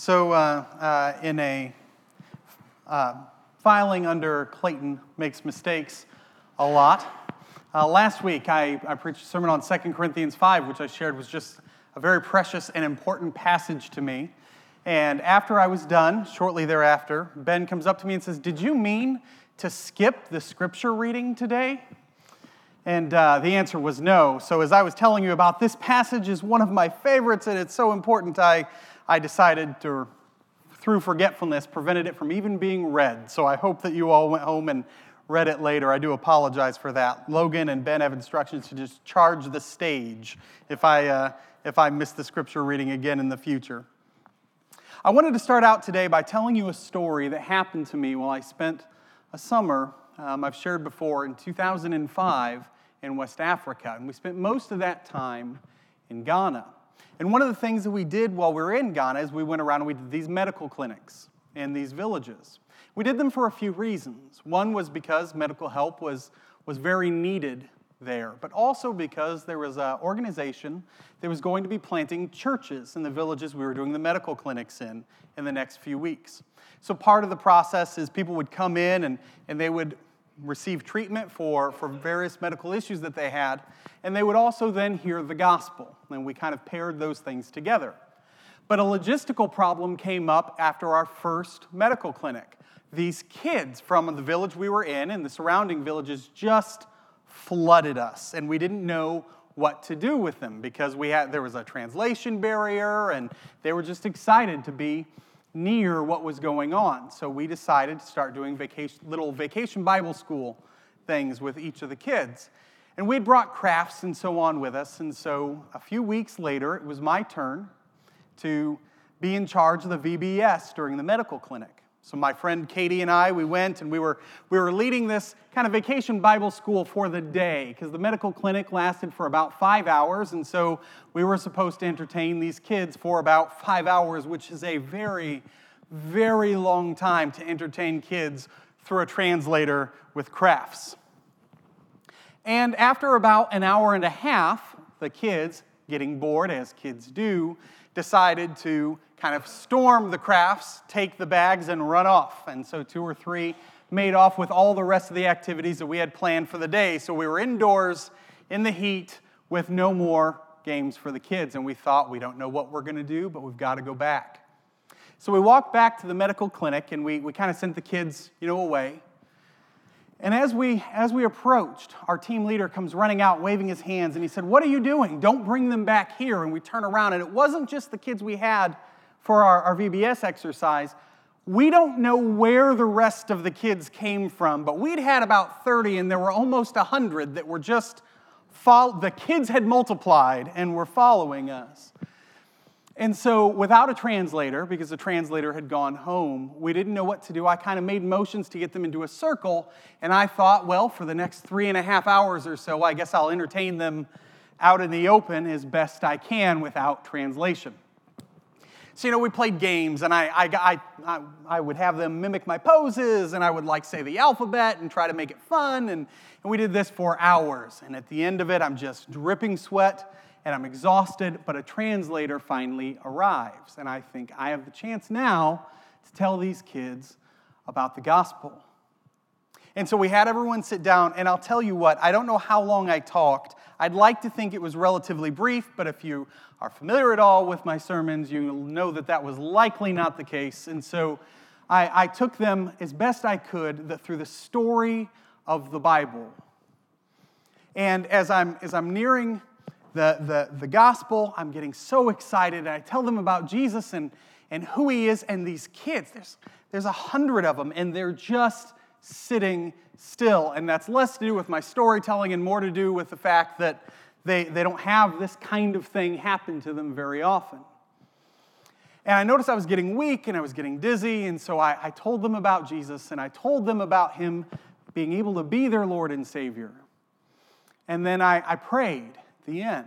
So, uh, uh, in a uh, filing under Clayton makes mistakes a lot. Uh, last week, I, I preached a sermon on 2 Corinthians 5, which I shared was just a very precious and important passage to me. And after I was done, shortly thereafter, Ben comes up to me and says, Did you mean to skip the scripture reading today? And uh, the answer was no. So, as I was telling you about, this passage is one of my favorites and it's so important, I, I decided to, through forgetfulness, prevented it from even being read. So, I hope that you all went home and read it later. I do apologize for that. Logan and Ben have instructions to just charge the stage if I, uh, if I miss the scripture reading again in the future. I wanted to start out today by telling you a story that happened to me while I spent a summer um, I've shared before in 2005 in West Africa. And we spent most of that time in Ghana. And one of the things that we did while we were in Ghana is we went around and we did these medical clinics in these villages. We did them for a few reasons. One was because medical help was, was very needed there, but also because there was an organization that was going to be planting churches in the villages we were doing the medical clinics in in the next few weeks. So part of the process is people would come in and, and they would receive treatment for, for various medical issues that they had, and they would also then hear the gospel. And we kind of paired those things together. But a logistical problem came up after our first medical clinic. These kids from the village we were in and the surrounding villages just flooded us, and we didn't know what to do with them because we had there was a translation barrier and they were just excited to be near what was going on. So we decided to start doing vacation, little vacation Bible school things with each of the kids. And we'd brought crafts and so on with us. And so a few weeks later, it was my turn to be in charge of the VBS during the medical clinic. So my friend Katie and I, we went and we were, we were leading this kind of vacation Bible school for the day because the medical clinic lasted for about five hours. And so we were supposed to entertain these kids for about five hours, which is a very, very long time to entertain kids through a translator with crafts. And after about an hour and a half, the kids, getting bored as kids do, decided to kind of storm the crafts, take the bags, and run off. And so two or three made off with all the rest of the activities that we had planned for the day. So we were indoors in the heat with no more games for the kids. And we thought, we don't know what we're going to do, but we've got to go back. So we walked back to the medical clinic and we, we kind of sent the kids, you know, away. And as we, as we approached, our team leader comes running out, waving his hands, and he said, What are you doing? Don't bring them back here. And we turn around, and it wasn't just the kids we had for our, our VBS exercise, we don't know where the rest of the kids came from, but we'd had about 30 and there were almost 100 that were just, the kids had multiplied and were following us. And so, without a translator, because the translator had gone home, we didn't know what to do. I kind of made motions to get them into a circle, and I thought, well, for the next three and a half hours or so, I guess I'll entertain them out in the open as best I can without translation. So, you know, we played games, and I, I, I, I would have them mimic my poses, and I would like say the alphabet and try to make it fun. And, and we did this for hours. And at the end of it, I'm just dripping sweat and I'm exhausted, but a translator finally arrives. And I think I have the chance now to tell these kids about the gospel. And so we had everyone sit down, and I'll tell you what, I don't know how long I talked. I'd like to think it was relatively brief, but if you are familiar at all with my sermons, you'll know that that was likely not the case. And so I, I took them as best I could the, through the story of the Bible. And as I'm, as I'm nearing the, the, the gospel, I'm getting so excited, and I tell them about Jesus and, and who he is, and these kids, there's, there's a hundred of them, and they're just sitting still. And that's less to do with my storytelling and more to do with the fact that they, they don't have this kind of thing happen to them very often. And I noticed I was getting weak and I was getting dizzy, and so I, I told them about Jesus and I told them about Him being able to be their Lord and Savior. And then I, I prayed at the end.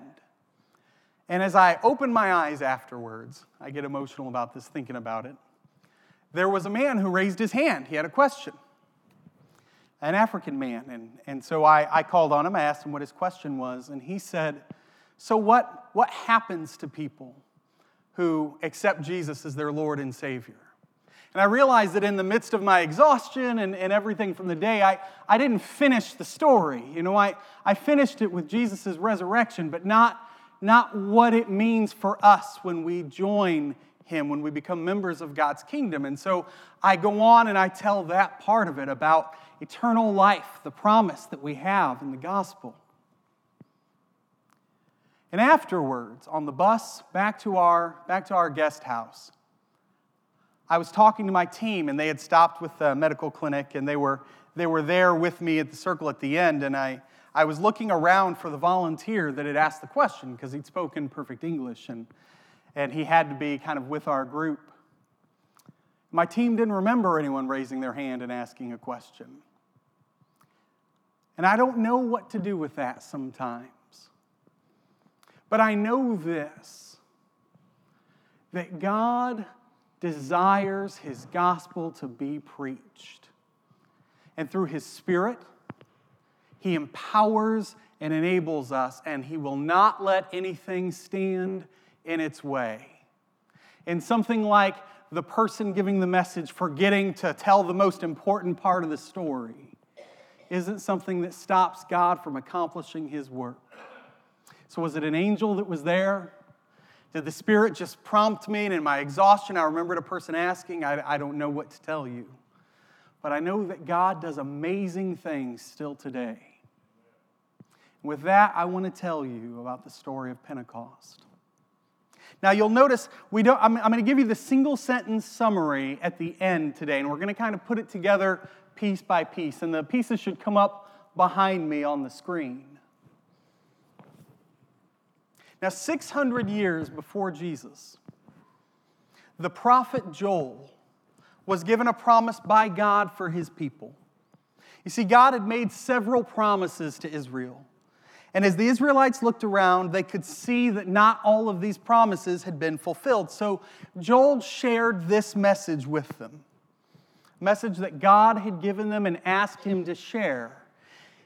And as I opened my eyes afterwards, I get emotional about this thinking about it. There was a man who raised his hand. He had a question an African man. And, and so I, I called on him, I asked him what his question was, and he said, So, what, what happens to people who accept Jesus as their Lord and Savior. And I realized that in the midst of my exhaustion and, and everything from the day, I, I didn't finish the story. You know, I, I finished it with Jesus' resurrection, but not, not what it means for us when we join Him, when we become members of God's kingdom. And so I go on and I tell that part of it about eternal life, the promise that we have in the gospel. And afterwards, on the bus back to our, back to our guest house, I was talking to my team, and they had stopped with the medical clinic, and they were, they were there with me at the circle at the end. And I, I was looking around for the volunteer that had asked the question because he'd spoken perfect English, and, and he had to be kind of with our group. My team didn't remember anyone raising their hand and asking a question. And I don't know what to do with that sometimes. But I know this that God desires his gospel to be preached. And through his spirit, he empowers and enables us, and he will not let anything stand in its way. In something like the person giving the message forgetting to tell the most important part of the story isn't something that stops God from accomplishing his work. So, was it an angel that was there? Did the Spirit just prompt me? And in my exhaustion, I remembered a person asking, I, I don't know what to tell you. But I know that God does amazing things still today. With that, I want to tell you about the story of Pentecost. Now, you'll notice we don't, I'm, I'm going to give you the single sentence summary at the end today, and we're going to kind of put it together piece by piece. And the pieces should come up behind me on the screen. Now, 600 years before Jesus, the prophet Joel was given a promise by God for his people. You see, God had made several promises to Israel. And as the Israelites looked around, they could see that not all of these promises had been fulfilled. So Joel shared this message with them a message that God had given them and asked him to share.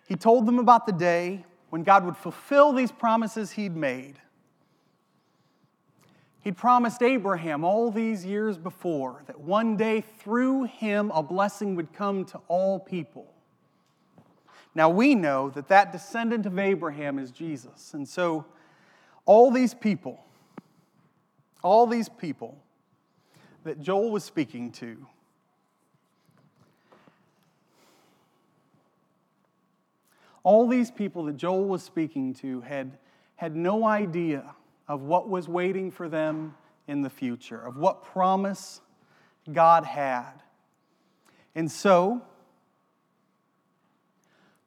He told them about the day when God would fulfill these promises he'd made. He'd promised Abraham all these years before that one day through him a blessing would come to all people. Now we know that that descendant of Abraham is Jesus. And so all these people, all these people that Joel was speaking to, all these people that Joel was speaking to had, had no idea of what was waiting for them in the future, of what promise God had. And so,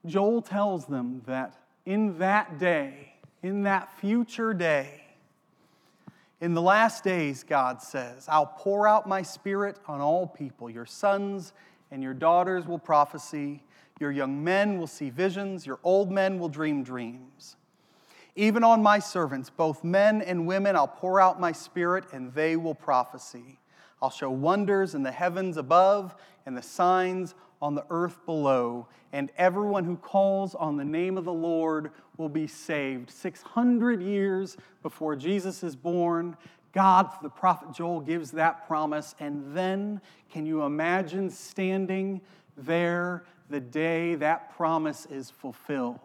Joel tells them that in that day, in that future day, in the last days, God says, I'll pour out my spirit on all people. Your sons and your daughters will prophesy. Your young men will see visions. Your old men will dream dreams. Even on my servants, both men and women, I'll pour out my spirit, and they will prophesy. I'll show wonders in the heavens above and the signs on the earth below, and everyone who calls on the name of the Lord will be saved. 600 years before Jesus is born, God, the prophet Joel, gives that promise. And then, can you imagine standing there the day that promise is fulfilled?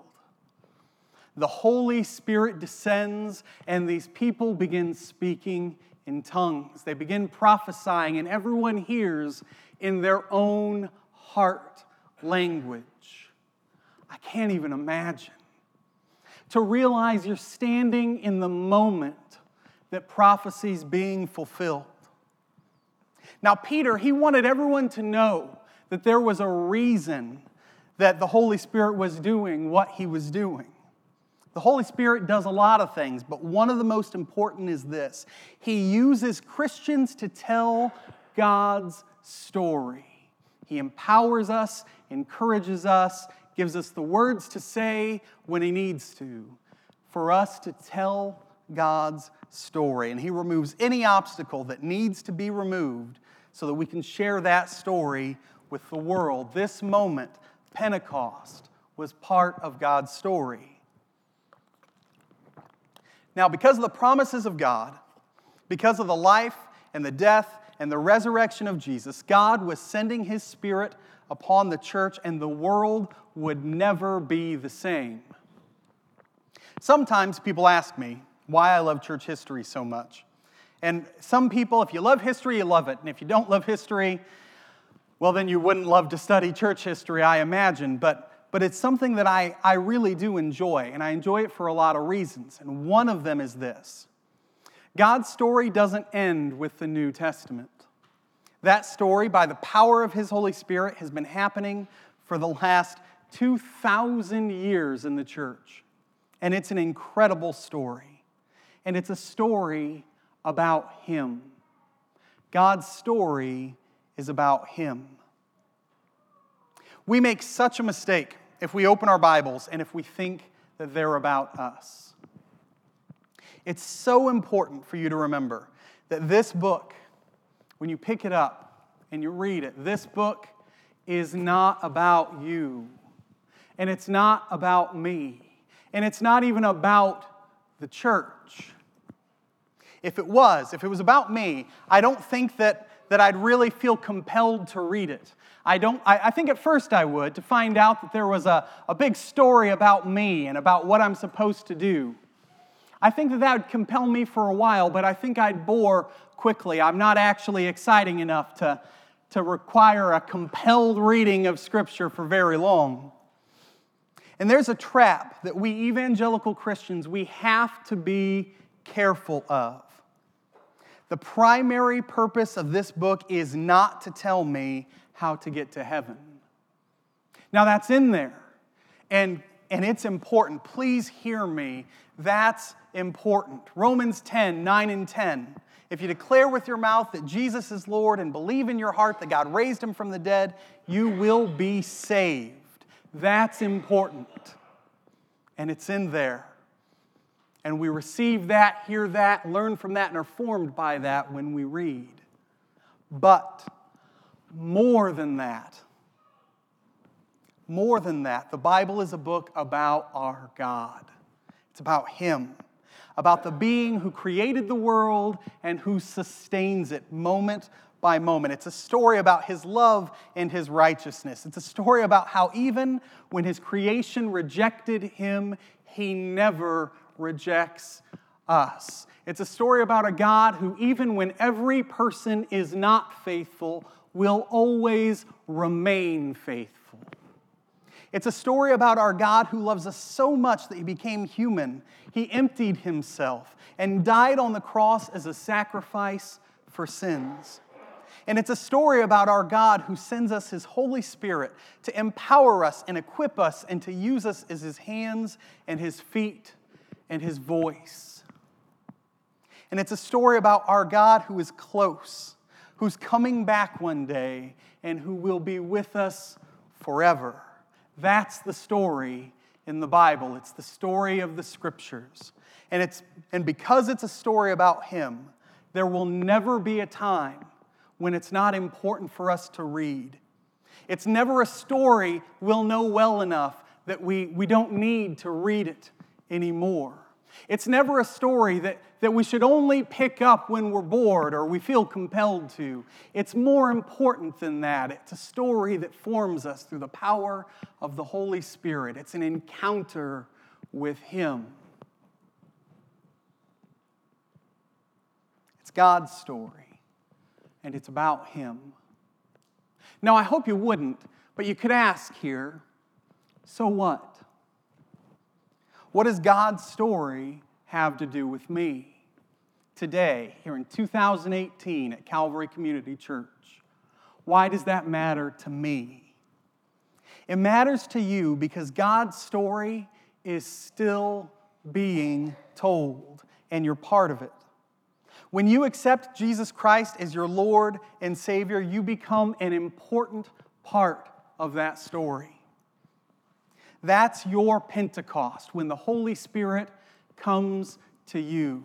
the Holy Spirit descends, and these people begin speaking in tongues. They begin prophesying, and everyone hears in their own heart language. I can't even imagine. To realize you're standing in the moment that prophecy is being fulfilled. Now, Peter, he wanted everyone to know that there was a reason that the Holy Spirit was doing what he was doing. The Holy Spirit does a lot of things, but one of the most important is this He uses Christians to tell God's story. He empowers us, encourages us, gives us the words to say when He needs to, for us to tell God's story. And He removes any obstacle that needs to be removed so that we can share that story with the world. This moment, Pentecost, was part of God's story. Now, because of the promises of God, Because of the life and the death and the resurrection of Jesus, God was sending his Spirit upon the church, and the world would never be the same. Sometimes people ask me why I love church history so much. And some people, if you love history, you love it. And if you don't love history, well, then you wouldn't love to study church history, I imagine. But, but it's something that I, I really do enjoy, and I enjoy it for a lot of reasons. And one of them is this God's story doesn't end with the New Testament. That story, by the power of His Holy Spirit, has been happening for the last 2,000 years in the church. And it's an incredible story. And it's a story about Him. God's story is about Him. We make such a mistake if we open our Bibles and if we think that they're about us. It's so important for you to remember that this book, when you pick it up and you read it, this book is not about you. And it's not about me. And it's not even about the church. If it was, if it was about me, I don't think that, that I'd really feel compelled to read it. I, don't, I, I think at first I would to find out that there was a, a big story about me and about what I'm supposed to do. I think that that would compel me for a while, but I think I'd bore quickly. I'm not actually exciting enough to, to require a compelled reading of Scripture for very long. And there's a trap that we evangelical Christians, we have to be careful of. The primary purpose of this book is not to tell me how to get to heaven. Now, that's in there, and, and it's important. Please hear me. That's important. Romans 10 9 and 10. If you declare with your mouth that Jesus is Lord and believe in your heart that God raised him from the dead, you will be saved. That's important. And it's in there. And we receive that, hear that, learn from that, and are formed by that when we read. But more than that, more than that, the Bible is a book about our God. It's about Him, about the being who created the world and who sustains it moment by moment. It's a story about His love and His righteousness. It's a story about how even when His creation rejected Him, He never rejects us. It's a story about a God who, even when every person is not faithful, will always remain faithful. It's a story about our God who loves us so much that he became human. He emptied himself and died on the cross as a sacrifice for sins. And it's a story about our God who sends us his Holy Spirit to empower us and equip us and to use us as his hands and his feet and his voice. And it's a story about our God who is close, who's coming back one day, and who will be with us forever. That's the story in the Bible. It's the story of the scriptures. And, it's, and because it's a story about Him, there will never be a time when it's not important for us to read. It's never a story we'll know well enough that we, we don't need to read it anymore. It's never a story that, that we should only pick up when we're bored or we feel compelled to. It's more important than that. It's a story that forms us through the power of the Holy Spirit. It's an encounter with Him. It's God's story, and it's about Him. Now, I hope you wouldn't, but you could ask here so what? What does God's story have to do with me? Today, here in 2018 at Calvary Community Church, why does that matter to me? It matters to you because God's story is still being told, and you're part of it. When you accept Jesus Christ as your Lord and Savior, you become an important part of that story. That's your Pentecost, when the Holy Spirit comes to you.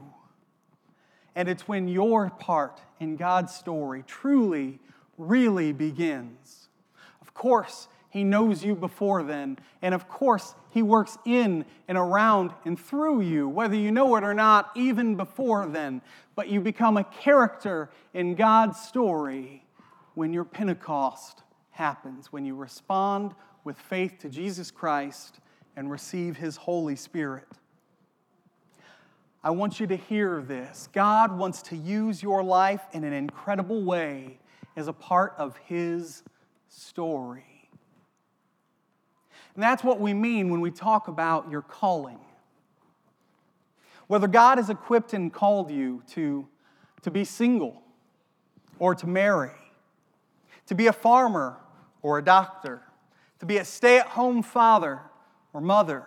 And it's when your part in God's story truly, really begins. Of course, He knows you before then. And of course, He works in and around and through you, whether you know it or not, even before then. But you become a character in God's story when your Pentecost happens, when you respond with faith to Jesus Christ and receive His Holy Spirit. I want you to hear this. God wants to use your life in an incredible way as a part of His story. And that's what we mean when we talk about your calling. Whether God has equipped and called you to, to be single or to marry, to be a farmer or a doctor, to be a stay at home father or mother,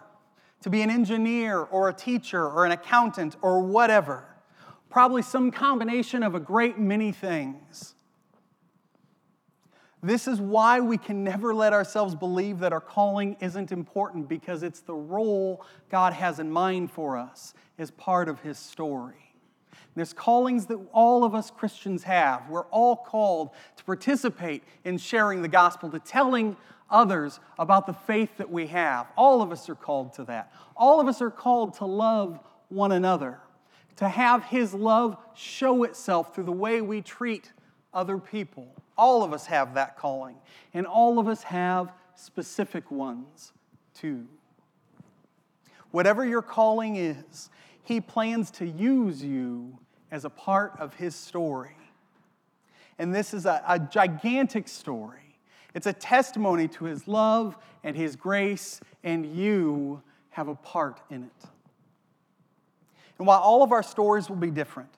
to be an engineer or a teacher or an accountant or whatever. Probably some combination of a great many things. This is why we can never let ourselves believe that our calling isn't important because it's the role God has in mind for us as part of His story. There's callings that all of us Christians have. We're all called to participate in sharing the gospel, to telling others about the faith that we have. All of us are called to that. All of us are called to love one another, to have His love show itself through the way we treat other people. All of us have that calling, and all of us have specific ones too. Whatever your calling is, He plans to use you as a part of His story. And this is a, a gigantic story. It's a testimony to His love and His grace, and you have a part in it. And while all of our stories will be different,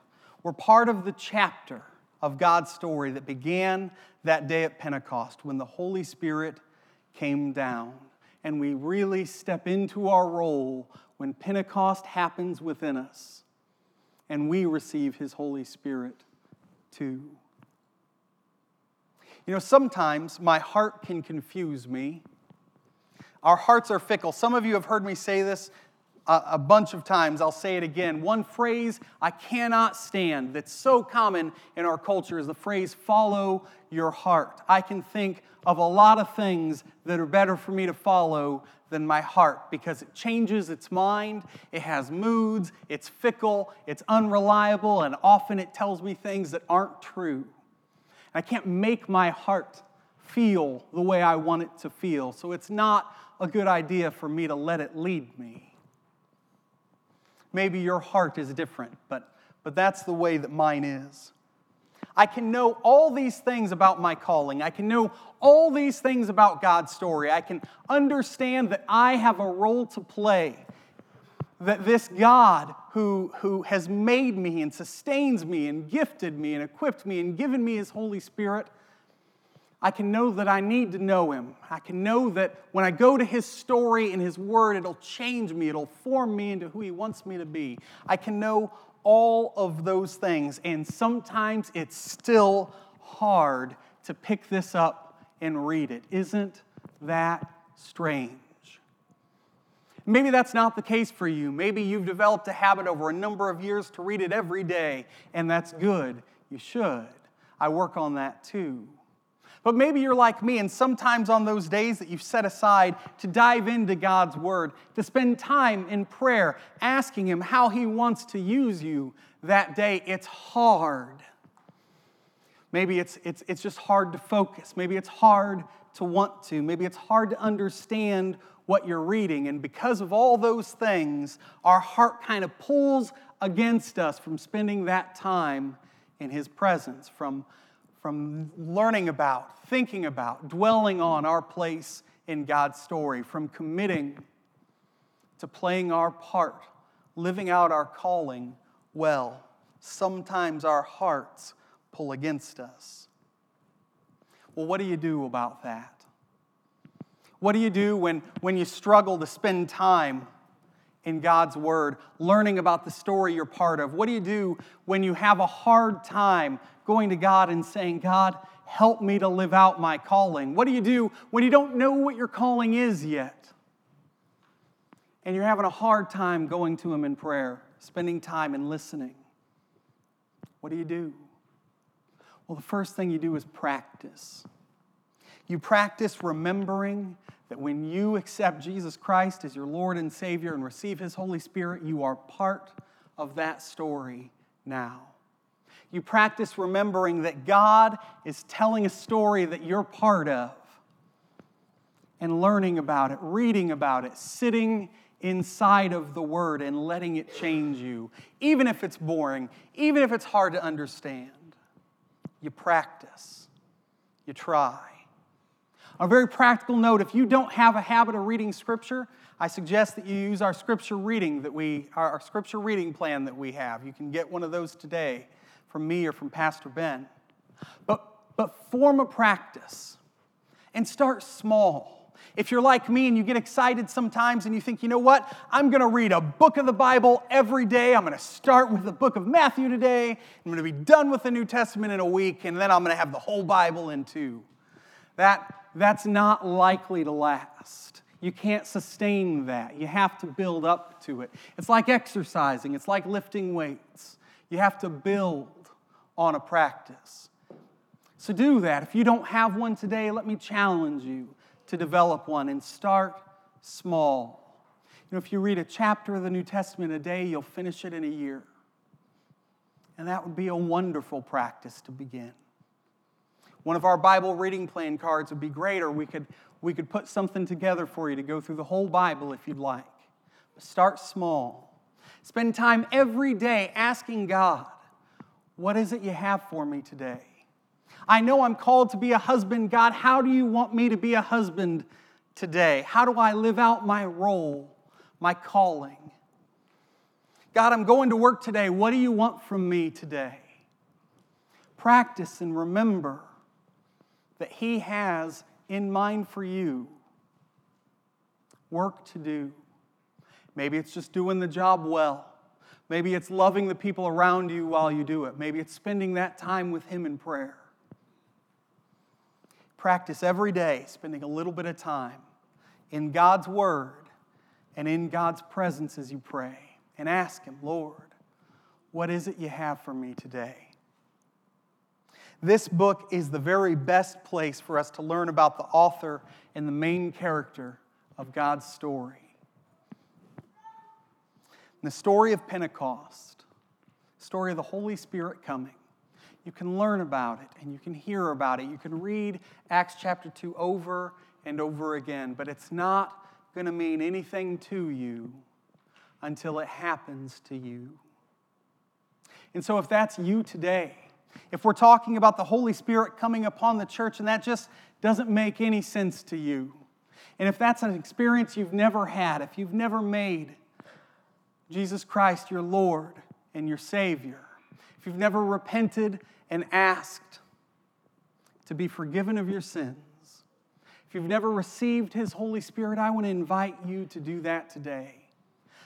we're part of the chapter of God's story that began that day at Pentecost when the Holy Spirit came down. And we really step into our role when Pentecost happens within us and we receive His Holy Spirit too. You know, sometimes my heart can confuse me. Our hearts are fickle. Some of you have heard me say this a, bunch of times. I'll say it again. One phrase I cannot stand that's so common in our culture is the phrase follow your heart. I can think of a lot of things that are better for me to follow than my heart because it changes its mind, it has moods, it's fickle, it's unreliable, and often it tells me things that aren't true. I can't make my heart feel the way I want it to feel, so it's not a good idea for me to let it lead me. Maybe your heart is different, but, but that's the way that mine is. I can know all these things about my calling. I can know all these things about God's story. I can understand that I have a role to play. That this God who, who has made me and sustains me and gifted me and equipped me and given me His Holy Spirit I can know that I need to know him. I can know that when I go to his story and his word, it'll change me, it'll form me into who he wants me to be. I can know all of those things, and sometimes it's still hard to pick this up and read it. Isn't that strange? Maybe that's not the case for you. Maybe you've developed a habit over a number of years to read it every day, and that's good. You should. I work on that too. But maybe you're like me, and sometimes on those days that you've set aside to dive into God's Word, to spend time in prayer, asking Him how He wants to use you that day, it's hard. Maybe it's, it's, it's just hard to focus. Maybe it's hard to want to. Maybe it's hard to understand what you're reading. And because of all those things, our heart kind of pulls against us from spending that time in His presence, from from learning about, thinking about, dwelling on our place in God's story, from committing to playing our part, living out our calling well. Sometimes our hearts pull against us. Well, what do you do about that? What do you do when, when you struggle to spend time in God's Word, learning about the story you're part of? What do you do when you have a hard time going to God and saying, God, help me to live out my calling? What do you do when you don't know what your calling is yet? And you're having a hard time going to Him in prayer, spending time and listening. What do you do? Well, the first thing you do is practice. You practice remembering that when you accept Jesus Christ as your Lord and Savior and receive His Holy Spirit, you are part of that story now. You practice remembering that God is telling a story that you're part of and learning about it, reading about it, sitting inside of the Word and letting it change you, even if it's boring, even if it's hard to understand. You practice, you try. On a very practical note, if you don't have a habit of reading Scripture, I suggest that you use our scripture reading that we, our scripture reading plan that we have. You can get one of those today from me or from Pastor Ben. But, but form a practice and start small. If you're like me and you get excited sometimes and you think, you know what, I'm going to read a book of the Bible every day. I'm going to start with the book of Matthew today. I'm going to be done with the New Testament in a week, and then I'm going to have the whole Bible in two. That, that's not likely to last. You can't sustain that. You have to build up to it. It's like exercising, it's like lifting weights. You have to build on a practice. So do that. If you don't have one today, let me challenge you to develop one and start small. You know, if you read a chapter of the New Testament a day, you'll finish it in a year. And that would be a wonderful practice to begin. One of our Bible reading plan cards would be great, or we could, we could put something together for you to go through the whole Bible if you'd like. But start small. Spend time every day asking God, What is it you have for me today? I know I'm called to be a husband. God, how do you want me to be a husband today? How do I live out my role, my calling? God, I'm going to work today. What do you want from me today? Practice and remember that He has in mind for you work to do. Maybe it's just doing the job well. Maybe it's loving the people around you while you do it. Maybe it's spending that time with Him in prayer. Practice every day, spending a little bit of time in God's Word and in God's presence as you pray. And ask Him, Lord, what is it you have for me today? This book is the very best place for us to learn about the author and the main character of God's story. the story of Pentecost, story of the Holy Spirit coming. You can learn about it and you can hear about it. You can read Acts chapter 2 over and over again, but it's not going to mean anything to you until it happens to you. And so, if that's you today, if we're talking about the Holy Spirit coming upon the church and that just doesn't make any sense to you, and if that's an experience you've never had, if you've never made Jesus Christ your Lord and your Savior, if you've never repented and asked to be forgiven of your sins, if you've never received His Holy Spirit, I want to invite you to do that today.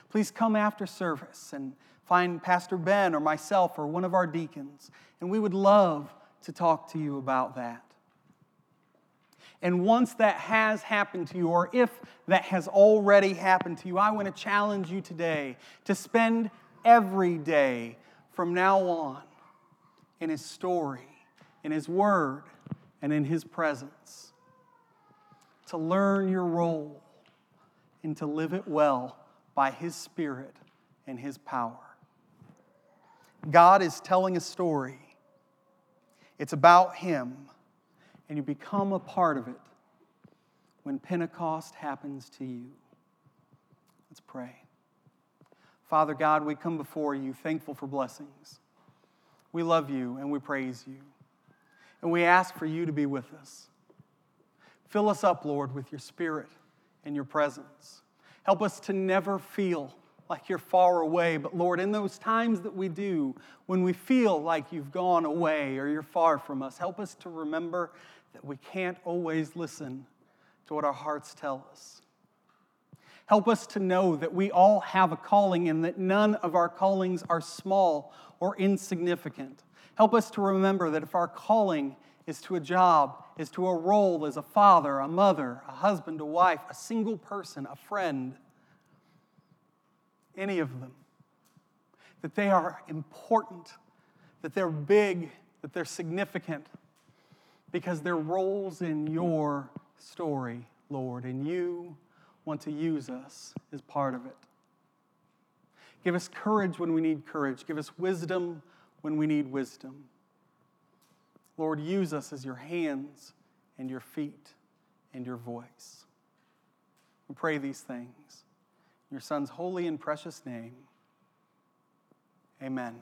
Please come after service and find Pastor Ben or myself or one of our deacons, and we would love to talk to you about that. And once that has happened to you, or if that has already happened to you, I want to challenge you today to spend every day from now on in His story, in His Word, and in His presence. To learn your role and to live it well by His Spirit and His power. God is telling a story. It's about Him, and you become a part of it when Pentecost happens to you. Let's pray. Father God, we come before you thankful for blessings. We love you and we praise you. And we ask for you to be with us. Fill us up, Lord, with your spirit and your presence. Help us to never feel like you're far away. But Lord, in those times that we do, when we feel like you've gone away or you're far from us, help us to remember that we can't always listen to what our hearts tell us. Help us to know that we all have a calling and that none of our callings are small or insignificant. Help us to remember that if our calling is to a job, is to a role as a father, a mother, a husband, a wife, a single person, a friend, any of them, that they are important, that they're big, that they're significant, because they're roles in your story, Lord, and you want to use us as part of it. Give us courage when we need courage. Give us wisdom when we need wisdom. Lord, use us as your hands and your feet and your voice. We pray these things. Your Son's holy and precious name. Amen.